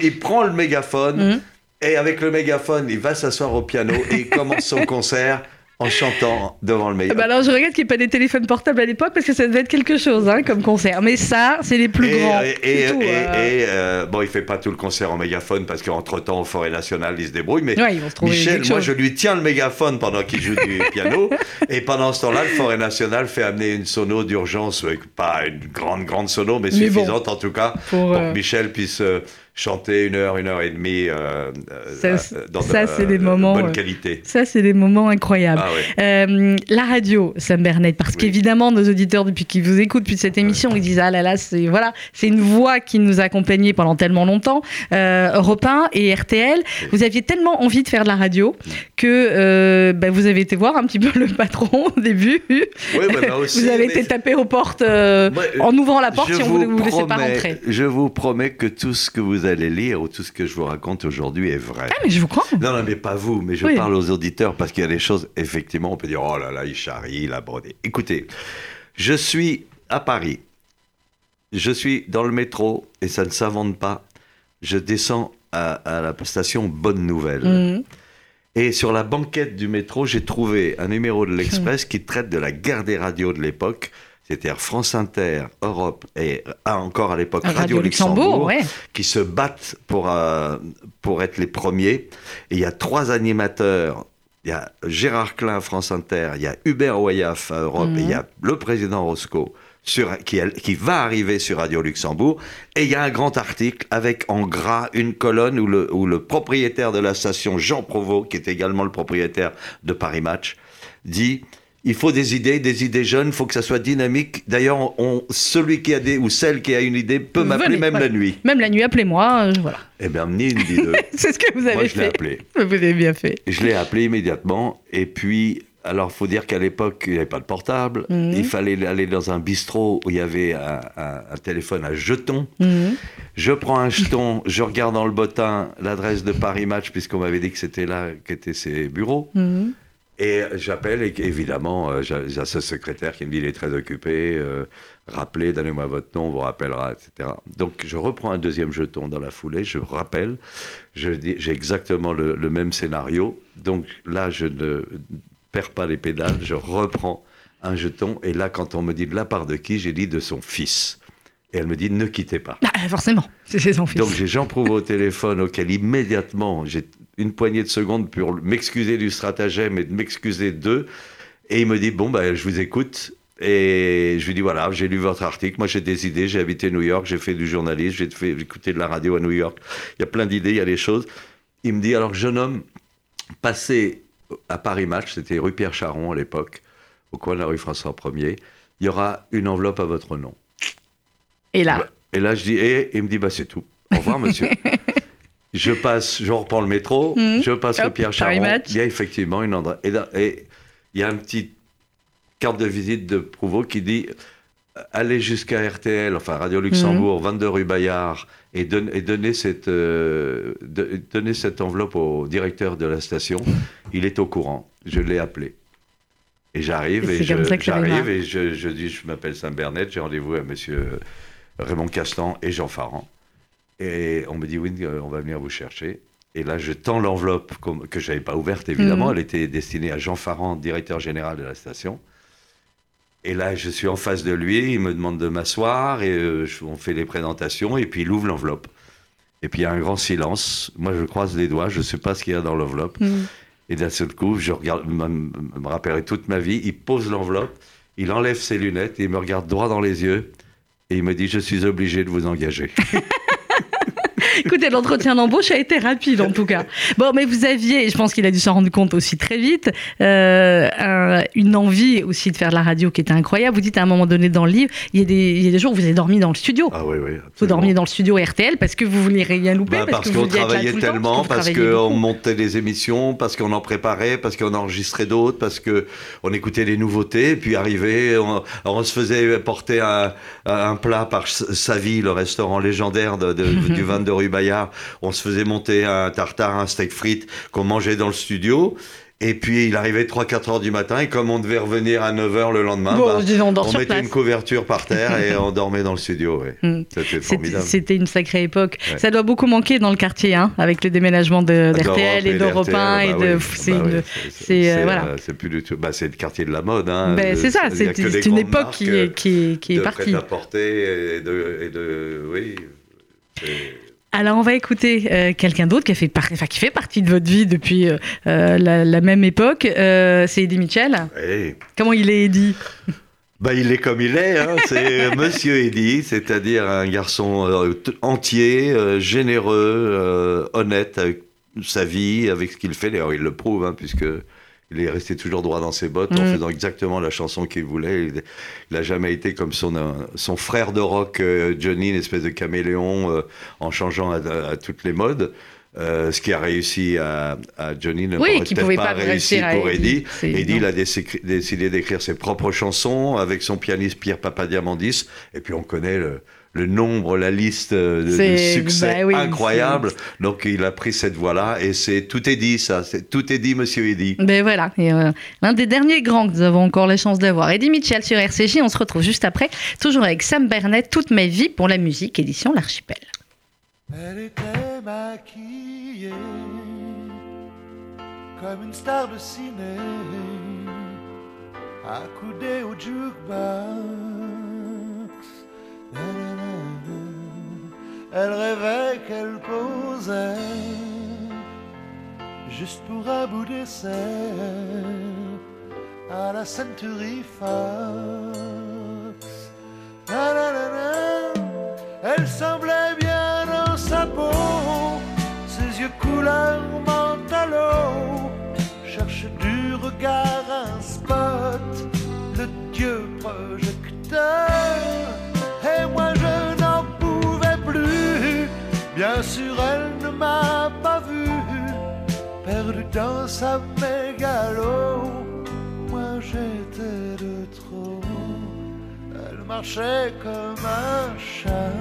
il, prend le mégaphone. Mhm. Et avec le mégaphone, il va s'asseoir au piano et il commence son concert en chantant devant le mégaphone. Bah alors je regrette qu'il n'y ait pas des téléphones portables à l'époque parce que ça devait être quelque chose hein, comme concert. Mais ça, c'est les plus grands. Et, et, hein. euh, bon, il fait pas tout le concert en mégaphone parce qu'entre temps, au Forêt Nationale, il se débrouille. Mais Michel, moi, je lui tiens le mégaphone pendant qu'il joue du piano. Et pendant ce temps-là, le Forêt National fait amener une sono d'urgence, pas une grande, grande sono, mais, suffisante en tout cas pour, que euh, Michel puisse. Euh, chanter une heure, une heure et demie euh, euh, ça, euh, dans ça, de, des moments, bonne qualité. Ça, c'est des moments incroyables. Ah la radio, Sam Bernet, parce qu'évidemment, nos auditeurs, depuis qu'ils vous écoutent, depuis cette émission, ils disent Ah là là, c'est voilà, une voix qui nous a accompagnés pendant tellement longtemps. Europe 1 et RTL, vous aviez tellement envie de faire de la radio que bah, vous avez été voir un petit peu le patron au début. Oui, bah, aussi, vous avez été taper aux portes en ouvrant la porte si on ne vous, vous laissait pas rentrer. Je vous promets que tout ce que vous allez lire ou tout ce que je vous raconte aujourd'hui est vrai. Ah, mais je vous crois. Non, non, mais pas vous, mais je parle aux auditeurs parce qu'il y a des choses, effectivement, on peut dire, oh là là, il charrie, il a brodé. Écoutez, je suis à Paris. Je suis dans le métro et ça ne s'invente pas. Je descends à, la station Bonne Nouvelle. Mhm. Et sur la banquette du métro, j'ai trouvé un numéro de l'Express qui traite de la guerre des radios de l'époque c'était France Inter, Europe et ah, encore à l'époque Radio, Luxembourg, qui se battent pour, euh, pour être les premiers. Et il y a trois animateurs. Il y a Gérard Klein, France Inter, il y a Hubert Wayaf à Europe, et il y a le président Roscoe. Sur, qui, qui, va arriver sur Radio Luxembourg. Et il y a un grand article avec en gras une colonne où le, où le propriétaire de la station, Jean Provost, qui est également le propriétaire de Paris Match, dit il faut des idées, des idées jeunes, il faut que ça soit dynamique. D'ailleurs, celui qui a des, ou celle qui a une idée peut m'appeler même la nuit. Même la nuit, appelez-moi, euh, voilà. Eh bien, ni une ni deux. C'est ce que vous avez Moi, je l'ai appelé. Vous avez bien fait. Je l'ai appelé immédiatement, et puis, alors, faut dire qu'à l'époque, il n'y avait pas de portable. Mhm. Il fallait aller dans un bistrot où il y avait un, téléphone à jetons. Mhm. Je prends un jeton, je regarde dans le bottin l'adresse de Paris Match, puisqu'on m'avait dit que c'était là qu'étaient ses bureaux. Mhm. Et j'appelle, et évidemment, euh, j'ai ce secrétaire qui me dit il est très occupé, euh, rappelez, donnez-moi votre nom, on vous rappellera, etc. Donc je reprends un deuxième jeton dans la foulée, je rappelle, j'ai exactement le, même scénario. Donc là, je ne perds pas les pédales, je reprends un jeton. Et là, quand on me dit de la part de qui, j'ai dit de son fils. Et elle me dit ne quittez pas. Ah, forcément, c'est son fils. Donc j'ai Jean Prouveau au téléphone auquel immédiatement j'ai une poignée de secondes pour m'excuser du stratagème et de m'excuser d'eux. Et il me dit bon ben je vous écoute. Et je lui dis voilà, j'ai lu votre article, moi j'ai des idées, j'ai habité New York, j'ai fait du journalisme, j'ai fait écouter de la radio à New York. Il y a plein d'idées, il y a des choses. Il me dit alors jeune homme, passez à Paris Match, c'était rue Pierre Charon à l'époque, au coin de la rue François 1er, il y aura une enveloppe à votre nom. Et là Et là, je dis, et il me dit, bah, c'est tout. Au revoir, monsieur. je passe, je reprends le métro, mmh. je passe au Pierre Charon. Il y a effectivement une endroit. Et, il y a un petit carte de visite de Prouveau qui dit allez jusqu'à RTL, enfin Radio Luxembourg, 22 mmh. rue Bayard, et, cette, euh, cette enveloppe au directeur de la station. Il est au courant. Je l'ai appelé. Et j'arrive et, j'arrive et je, je, dis je m'appelle Saint-Bernard, j'ai rendez-vous à monsieur Raymond Castan et Jean Farand. Et on me dit, oui, euh, on va venir vous chercher. Et là, je tends l'enveloppe que je n'avais pas ouverte, évidemment. Mhm. Elle était destinée à Jean Farand, directeur général de la station. Et là, je suis en face de lui, il me demande de m'asseoir, et euh, on fait les présentations, et puis il ouvre l'enveloppe. Et puis il y a un grand silence. Moi, je croise les doigts, je ne sais pas ce qu'il y a dans l'enveloppe. Mhm. Et d'un seul coup, je regarde, me, me rappellerai toute ma vie, il pose l'enveloppe, il enlève ses lunettes, et il me regarde droit dans les yeux, et il me dit, je suis obligé de vous engager. Écoutez, l'entretien d'embauche a été rapide en tout cas. Bon, mais vous aviez, je pense qu'il a dû s'en rendre compte aussi très vite, euh, une envie aussi de faire de la radio qui était incroyable. Vous dites à un moment donné dans le livre, il y a des, il y a des jours où vous avez dormi dans le studio. Ah oui, oui. Vous dormiez dans le studio RTL parce que vous vouliez rien louper. Bah, parce, qu'on travaillait tellement, parce qu'on montait des émissions, parce qu'on en préparait, parce qu'on enregistrait d'autres, parce qu'on écoutait les nouveautés, puis arrivé, on, se faisait porter un, un, plat par Savy, le restaurant légendaire de, du 22 rue Bayard, on se faisait monter un tartare, un steak frites qu'on mangeait dans le studio. Et puis il arrivait 3-4 heures du matin et comme on devait revenir à 9 heures le lendemain, bah, on, mettait une couverture par terre et on dormait dans le studio. Hmm. C'était formidable. C'était une sacrée époque. Ça doit beaucoup manquer dans le quartier, hein, avec le déménagement d'RTL et d'Europe 1 et de. c'est plus du tout. Bah, c'est le quartier de la mode. Hein, ben, c'est ça. C'est une époque qui est, qui qui est partie. De et de, et de oui. Alors on va écouter euh, quelqu'un d'autre qui, fait qui fait partie de votre vie depuis euh, euh, la, même époque. c'est Eddie Mitchell. Comment il est Eddie? Bah, il est comme il est, hein. c'est Monsieur Eddie, c'est-à-dire un garçon entier, généreux, honnête avec sa vie, avec ce qu'il fait. D'ailleurs, il le prouve, hein, puisque il est resté toujours droit dans ses bottes en mm. faisant exactement la chanson qu'il voulait. Il n'a jamais été comme son, euh, son frère de rock, euh, Johnny, une espèce de caméléon, euh, en changeant à, toutes les modes. ce qui a réussi à, Johnny ne oui, pouvait pas, réussir pour Eddie. Eddie, il a décidé d'écrire ses propres chansons avec son pianiste Pierre Papadiamandis. Et puis on connaît le, le nombre, la liste de, succès bah incroyable. Donc il a pris cette voie-là et c'est tout est dit ça, c'est tout est dit Monsieur Eddy. Ben voilà, euh, l'un des derniers grands que nous avons encore la chance d'avoir. Eddie Mitchell sur RCJ, on se retrouve juste après, toujours avec Sam Bernet, toute ma vie pour la musique, édition L'Archipel. Elle était maquillée comme une star de ciné, accoudée au jukebox qu'elle posait juste pour un bout d'essai à la Century Fox. Elle semblait bien dans sa peau, ses yeux couleur mentalo cherche du regard un spot, le dieu projecteur. Dans sa mégalo. Moi j'étais de trop. Elle marchait comme un chat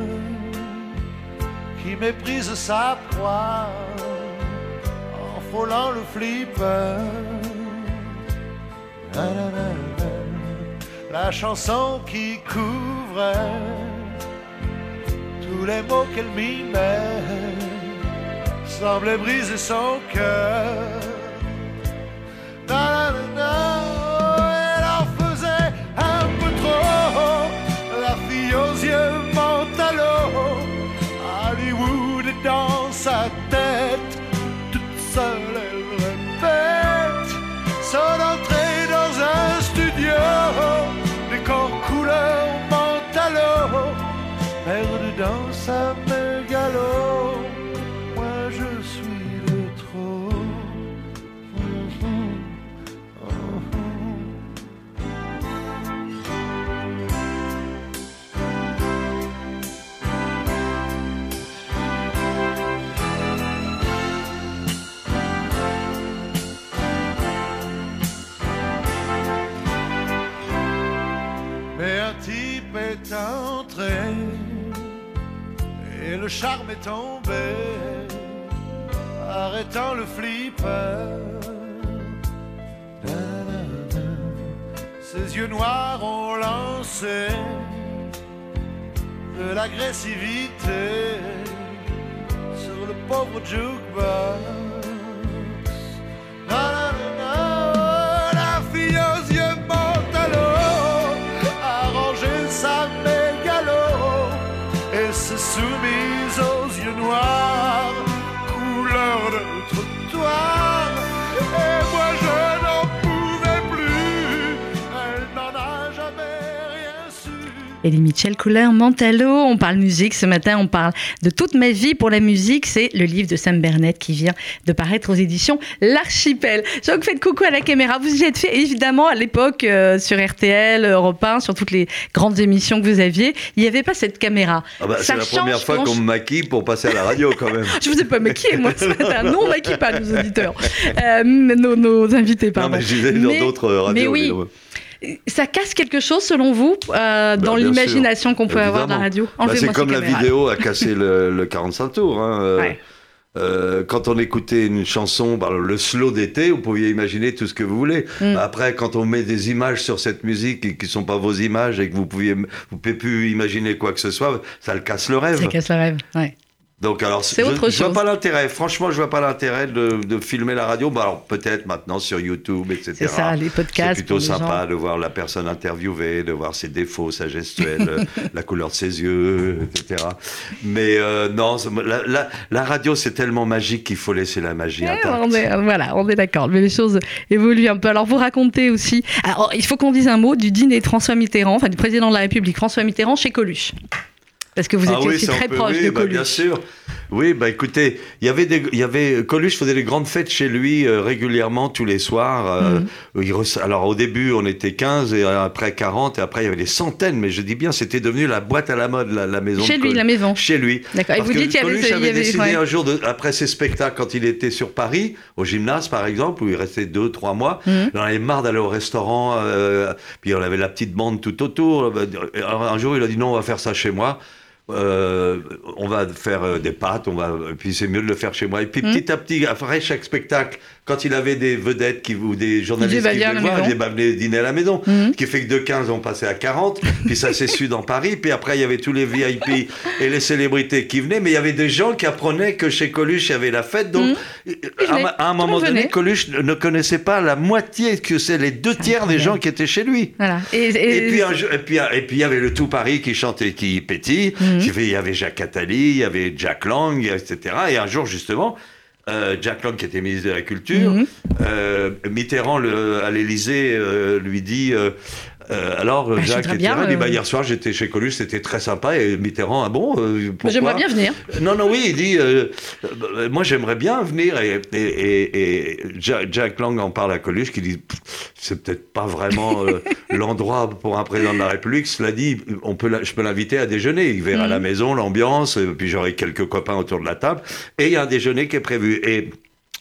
qui méprise sa proie en frôlant le flipper. La chanson qui couvrait tous les mots qu'elle mimait semblait briser son cœur. Oh, elle en faisait un peu trop, la fille aux yeux mentalo, Hollywood dans sa tête. Arrêtant le flipper. Ses yeux noirs ont lancé de l'agressivité sur le pauvre jukebox. Elie Mitchell, couleur Mentalo. On parle musique ce matin, on parle de toute ma vie pour la musique. C'est le livre de Sam Bernett qui vient de paraître aux éditions L'Archipel. Donc faites coucou à la caméra. Vous y êtes fait évidemment à l'époque euh, sur RTL, Europe 1, sur toutes les grandes émissions que vous aviez. Il n'y avait pas cette caméra. Ah bah, c'est la première fois qu'on je- me maquille pour passer à la radio quand même. Je vous ai pas maquillé, moi, ce matin. Non, on maquille pas nos auditeurs. Euh, nos, nos invités, non, pardon. mais je disais dans d'autres radios. mais oui. évidemment. Ça casse quelque chose, selon vous, euh, dans Bah, bien l'imagination qu'on peut avoir de la radio Enlevez-moi c'est ces comme la vidéo a cassé le, le 45 tours. hein, euh, Ouais. euh, quand on écoutait une chanson, bah, le slow d'été, vous pouviez imaginer tout ce que vous voulez. Mm. Après, quand on met des images sur cette musique et qui ne sont pas vos images et que vous pouviez, vous pouvez plus imaginer quoi que ce soit, ça le casse le rêve. Ça casse le rêve. Ouais. Donc alors, C'est je, je vois pas l'intérêt. Franchement, je vois pas l'intérêt de, de filmer la radio. Bah, alors peut-être maintenant sur YouTube, etc. C'est ça, les C'est podcasts. plutôt pour les sympa gens. de voir la personne interviewée, de voir ses défauts, sa gestuelle, euh, la couleur de ses yeux, etc. Mais euh, non, c'est- la, la- la radio, c'est tellement magique qu'il faut laisser la magie Eh, intacte. on est, voilà, on est d'accord, mais les choses évoluent un peu. Alors, vous racontez aussi. Alors, il faut qu'on dise un mot du dîner de François Mitterrand, enfin du président de la République, François Mitterrand, chez Coluche. Parce que vous Ah étiez oui, aussi très peu- proche oui, de bah, Coluche. Bien sûr. Oui, bah écoutez, il y avait des, il y avait Coluche faisait des grandes fêtes chez lui euh, régulièrement tous les soirs. euh, Mhm. il rece- alors au début on était 15 et après 40 et après il y avait des centaines, mais je dis bien c'était devenu la boîte à la mode la, la maison. Chez de lui, la maison. Chez lui. D'accord. Et vous dites qu'il y avait- Coluche y avait avait- décidé ouais. un jour, de- après ses spectacles, quand il était sur Paris, au gymnase par exemple, où il restait deux, trois mois, il en avait marre d'aller au restaurant, euh, puis on avait la petite bande tout autour. Un, un jour, il a dit non, on va faire ça chez moi. Euh, on va faire euh, des pâtes, on va, puis c'est mieux de le faire chez moi. Et puis Mhm. petit à petit, après chaque spectacle, quand il avait des vedettes qui, ou des journalistes qui venaient voir, il venez dîner à la maison. Mhm. Ce qui fait que de 15, on passait à 40, puis ça s'est su dans Paris, puis après il y avait tous les VIP et les célébrités qui venaient, mais il y avait des gens qui apprenaient que chez Coluche il y avait la fête, donc Mhm. à, venaient. à un moment donné, venait. Coluche ne connaissait pas la moitié, que c'est les deux tiers des gens qui étaient chez lui. Voilà. Et, et- Et puis, un et, puis, et puis il y avait le tout Paris qui chantait, qui pétille. Mhm. Il y avait Jacques Attali, il y avait Jack Lang, etc. Et un jour, justement, euh, Jack Lang, qui était ministre de la Culture, Mhm. euh, Mitterrand, le- à l'Élysée, euh, lui dit... euh, euh, alors, Bah, Jacques, bien, dit, bah, euh, hier soir, j'étais chez Coluche, c'était très sympa. Et Mitterrand, ah bon euh, J'aimerais bien venir. non, non, oui, il dit, euh, euh, moi j'aimerais bien venir, et, et, et- et Jack, Lang en parle à Coluche, qui dit, c'est peut-être pas vraiment euh, l'endroit pour un président de la République, cela dit, on peut, la- je peux l'inviter à déjeuner, il verra Mhm. la maison, l'ambiance, euh, puis j'aurai quelques copains autour de la table, et il y a un déjeuner qui est prévu. Et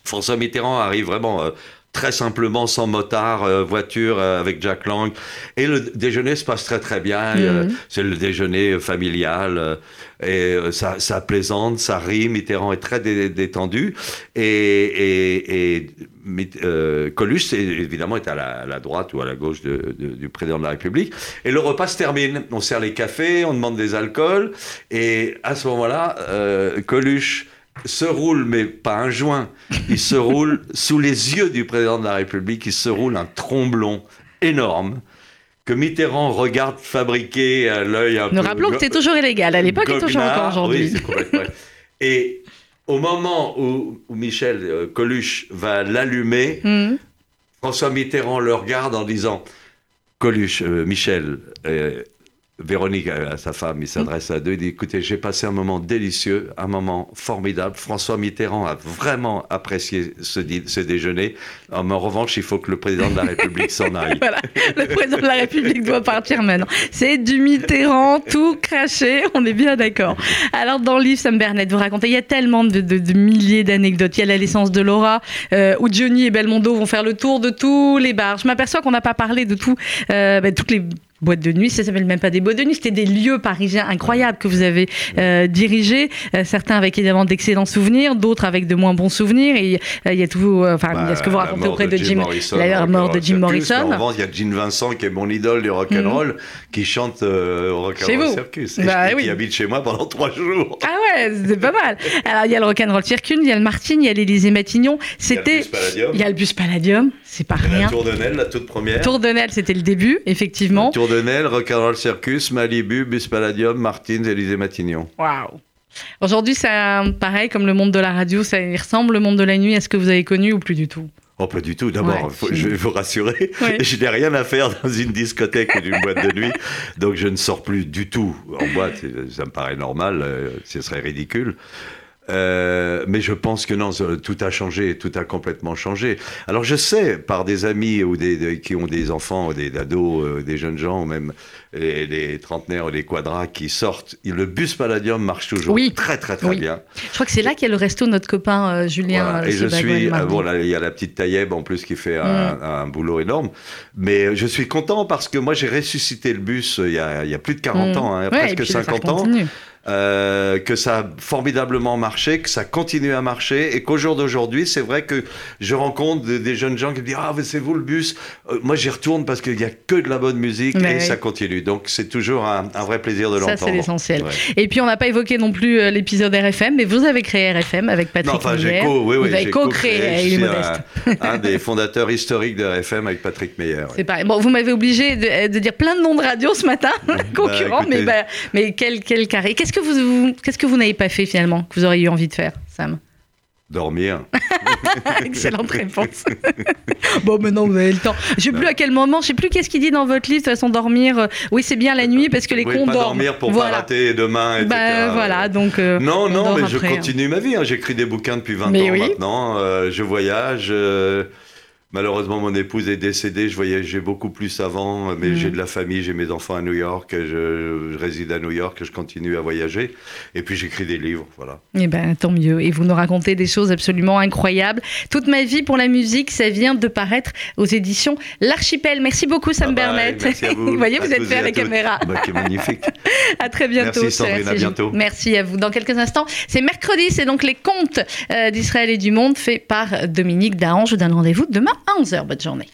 François Mitterrand arrive vraiment... euh, Très simplement, sans motard, euh, voiture euh, avec Jack Lang. Et le déjeuner se passe très très bien. Euh, Mhm. c'est le déjeuner euh, familial. euh, et euh, ça, ça plaisante, ça rit. Mitterrand est très dé- détendu. Et, et, et euh, Coluche, évidemment, est à la, à la droite ou à la gauche de- de- du président de la République. Et le repas se termine. On sert les cafés, on demande des alcools. Et à ce moment-là, euh, Coluche se roule, mais pas un joint. Il se roule sous les yeux du président de la République. Il se roule un tromblon énorme que Mitterrand regarde fabriquer à l'œil un peu. Nous rappelons que c'est toujours illégal. À l'époque et toujours encore aujourd'hui. Oui, c'est complètement. Et au moment où, Michel Coluche va l'allumer, mmh. François Mitterrand le regarde en disant Coluche, Michel, Véronique, à sa femme, il s'adresse à deux, il dit, écoutez, j'ai passé un moment délicieux, un moment formidable. François Mitterrand a vraiment apprécié ce, ce déjeuner. En revanche, il faut que le président de la République s'en aille. voilà, le président de la République doit partir maintenant. C'est du Mitterrand, tout craché, on est bien d'accord. Alors, dans le livre, Sam Bernett, vous racontez, il y a tellement de, milliers d'anecdotes. Il y a la naissance de Laura, euh, où Johnny et Belmondo vont faire le tour de tous les bars. Je m'aperçois qu'on n'a pas parlé de tout, euh, ben, toutes les boîtes de nuit, ça s'appelle même pas des boîtes de nuit, c'était des lieux parisiens incroyables que vous avez euh, dirigés, euh, certains avec évidemment d'excellents souvenirs, d'autres avec de moins bons souvenirs. Et euh, il y a tout, enfin, il y a ce que vous bah, racontez auprès de Jim, la mort de Jim Morrison. En il y a Jim Vincent qui est mon idole du rock and mhm. roll, qui chante au rock and roll circus, et bah qui habite chez moi pendant trois jours. Ah ouais, c'est pas mal. Alors il y a le rock and roll circus, il y a le Martine, il y a l'Élysée Matignon. C'était, il y a le bus Palladium, c'est pas rien. La Tour de Nel, la toute première. Tour de Nel, c'était le début, effectivement. De Nel, Rock'n'Roll Circus, Malibu, Bus Palladium, Martins, Élysée Matignon. Waouh Aujourd'hui, c'est pareil comme le monde de la radio, ça ressemble le monde de la nuit à ce que vous avez connu ou plus du tout? Oh, pas du tout. D'abord, je vais vous rassurer, je n'ai rien à faire dans une discothèque ou une boîte de nuit, donc je ne sors plus du tout en boîte. Ça me paraît normal, euh, ce serait ridicule. Euh, mais je pense que non, tout a changé, tout a complètement changé. Alors je sais par des amis ou des, qui ont des enfants, des ados, euh, des jeunes gens, ou même les, trentenaires ou les quadras qui sortent, le bus Palladium marche toujours oui. très très très bien. Je crois que c'est là qu'il y a le resto de notre copain euh, Julien. Et je suis, bon là, il y a la petite Taïeb en plus qui fait un, mm. un, boulot énorme, mais je suis content parce que moi j'ai ressuscité le bus il y a, il y a plus de 40 mm. ans, hein, presque 50 ans. Euh, que ça a formidablement marché, que ça continue à marcher, et qu'au jour d'aujourd'hui, c'est vrai que je rencontre des, jeunes gens qui me disent Ah, c'est vous le bus euh, Moi, j'y retourne parce qu'il n'y a que de la bonne musique et ça continue. Donc, c'est toujours un, vrai plaisir de l'entendre. Ça, c'est l'essentiel. Et puis, on n'a pas évoqué non plus euh, l'épisode RFM, mais vous avez créé RFM avec Patrick non, enfin, Meyer. Co, oui, oui, co-créé, il est modeste. Un, des fondateurs historiques de RFM avec Patrick Meyer. C'est pareil. Bon, vous m'avez obligé de, dire plein de noms de radio ce matin, bah, concurrents, mais, bah, mais quel, quel carré. Qu'est-ce que vous, qu'est-ce que vous n'avez pas fait finalement, que vous auriez eu envie de faire, Sam? Dormir. Excellente réponse. bon, maintenant vous avez le temps. Je sais plus à quel moment, je sais plus qu'est-ce qu'il dit dans votre livre, de toute façon dormir. Euh, oui, c'est bien la nuit parce que les cons pas dormir pour voilà. pas rater demain, etc. Ben, voilà, donc. Euh, non, non, mais je continue ma vie. Hein. J'écris des bouquins depuis 20 ans maintenant. Euh, je voyage. Malheureusement, mon épouse est décédée. Je voyageais beaucoup plus avant, mais j'ai mm. de la famille, j'ai mes enfants à New York, je, réside à New York, je continue à voyager. Et puis j'écris des livres, voilà. Eh ben, tant mieux. Et vous nous racontez des choses absolument incroyables. Toute ma vie pour la musique, ça vient de paraître aux éditions L'Archipel. Merci beaucoup, Sam Bernett. Merci à vous. vous voyez, vous êtes fait à la caméra. Bah, magnifique. à très bientôt. Merci Sandrine, à bientôt. Merci à vous. Dans quelques instants, c'est mercredi, c'est donc les contes euh, d'Israël et du monde fait par Dominique Dahan. Je vous donne rendez-vous demain à 11h. Bonne journée.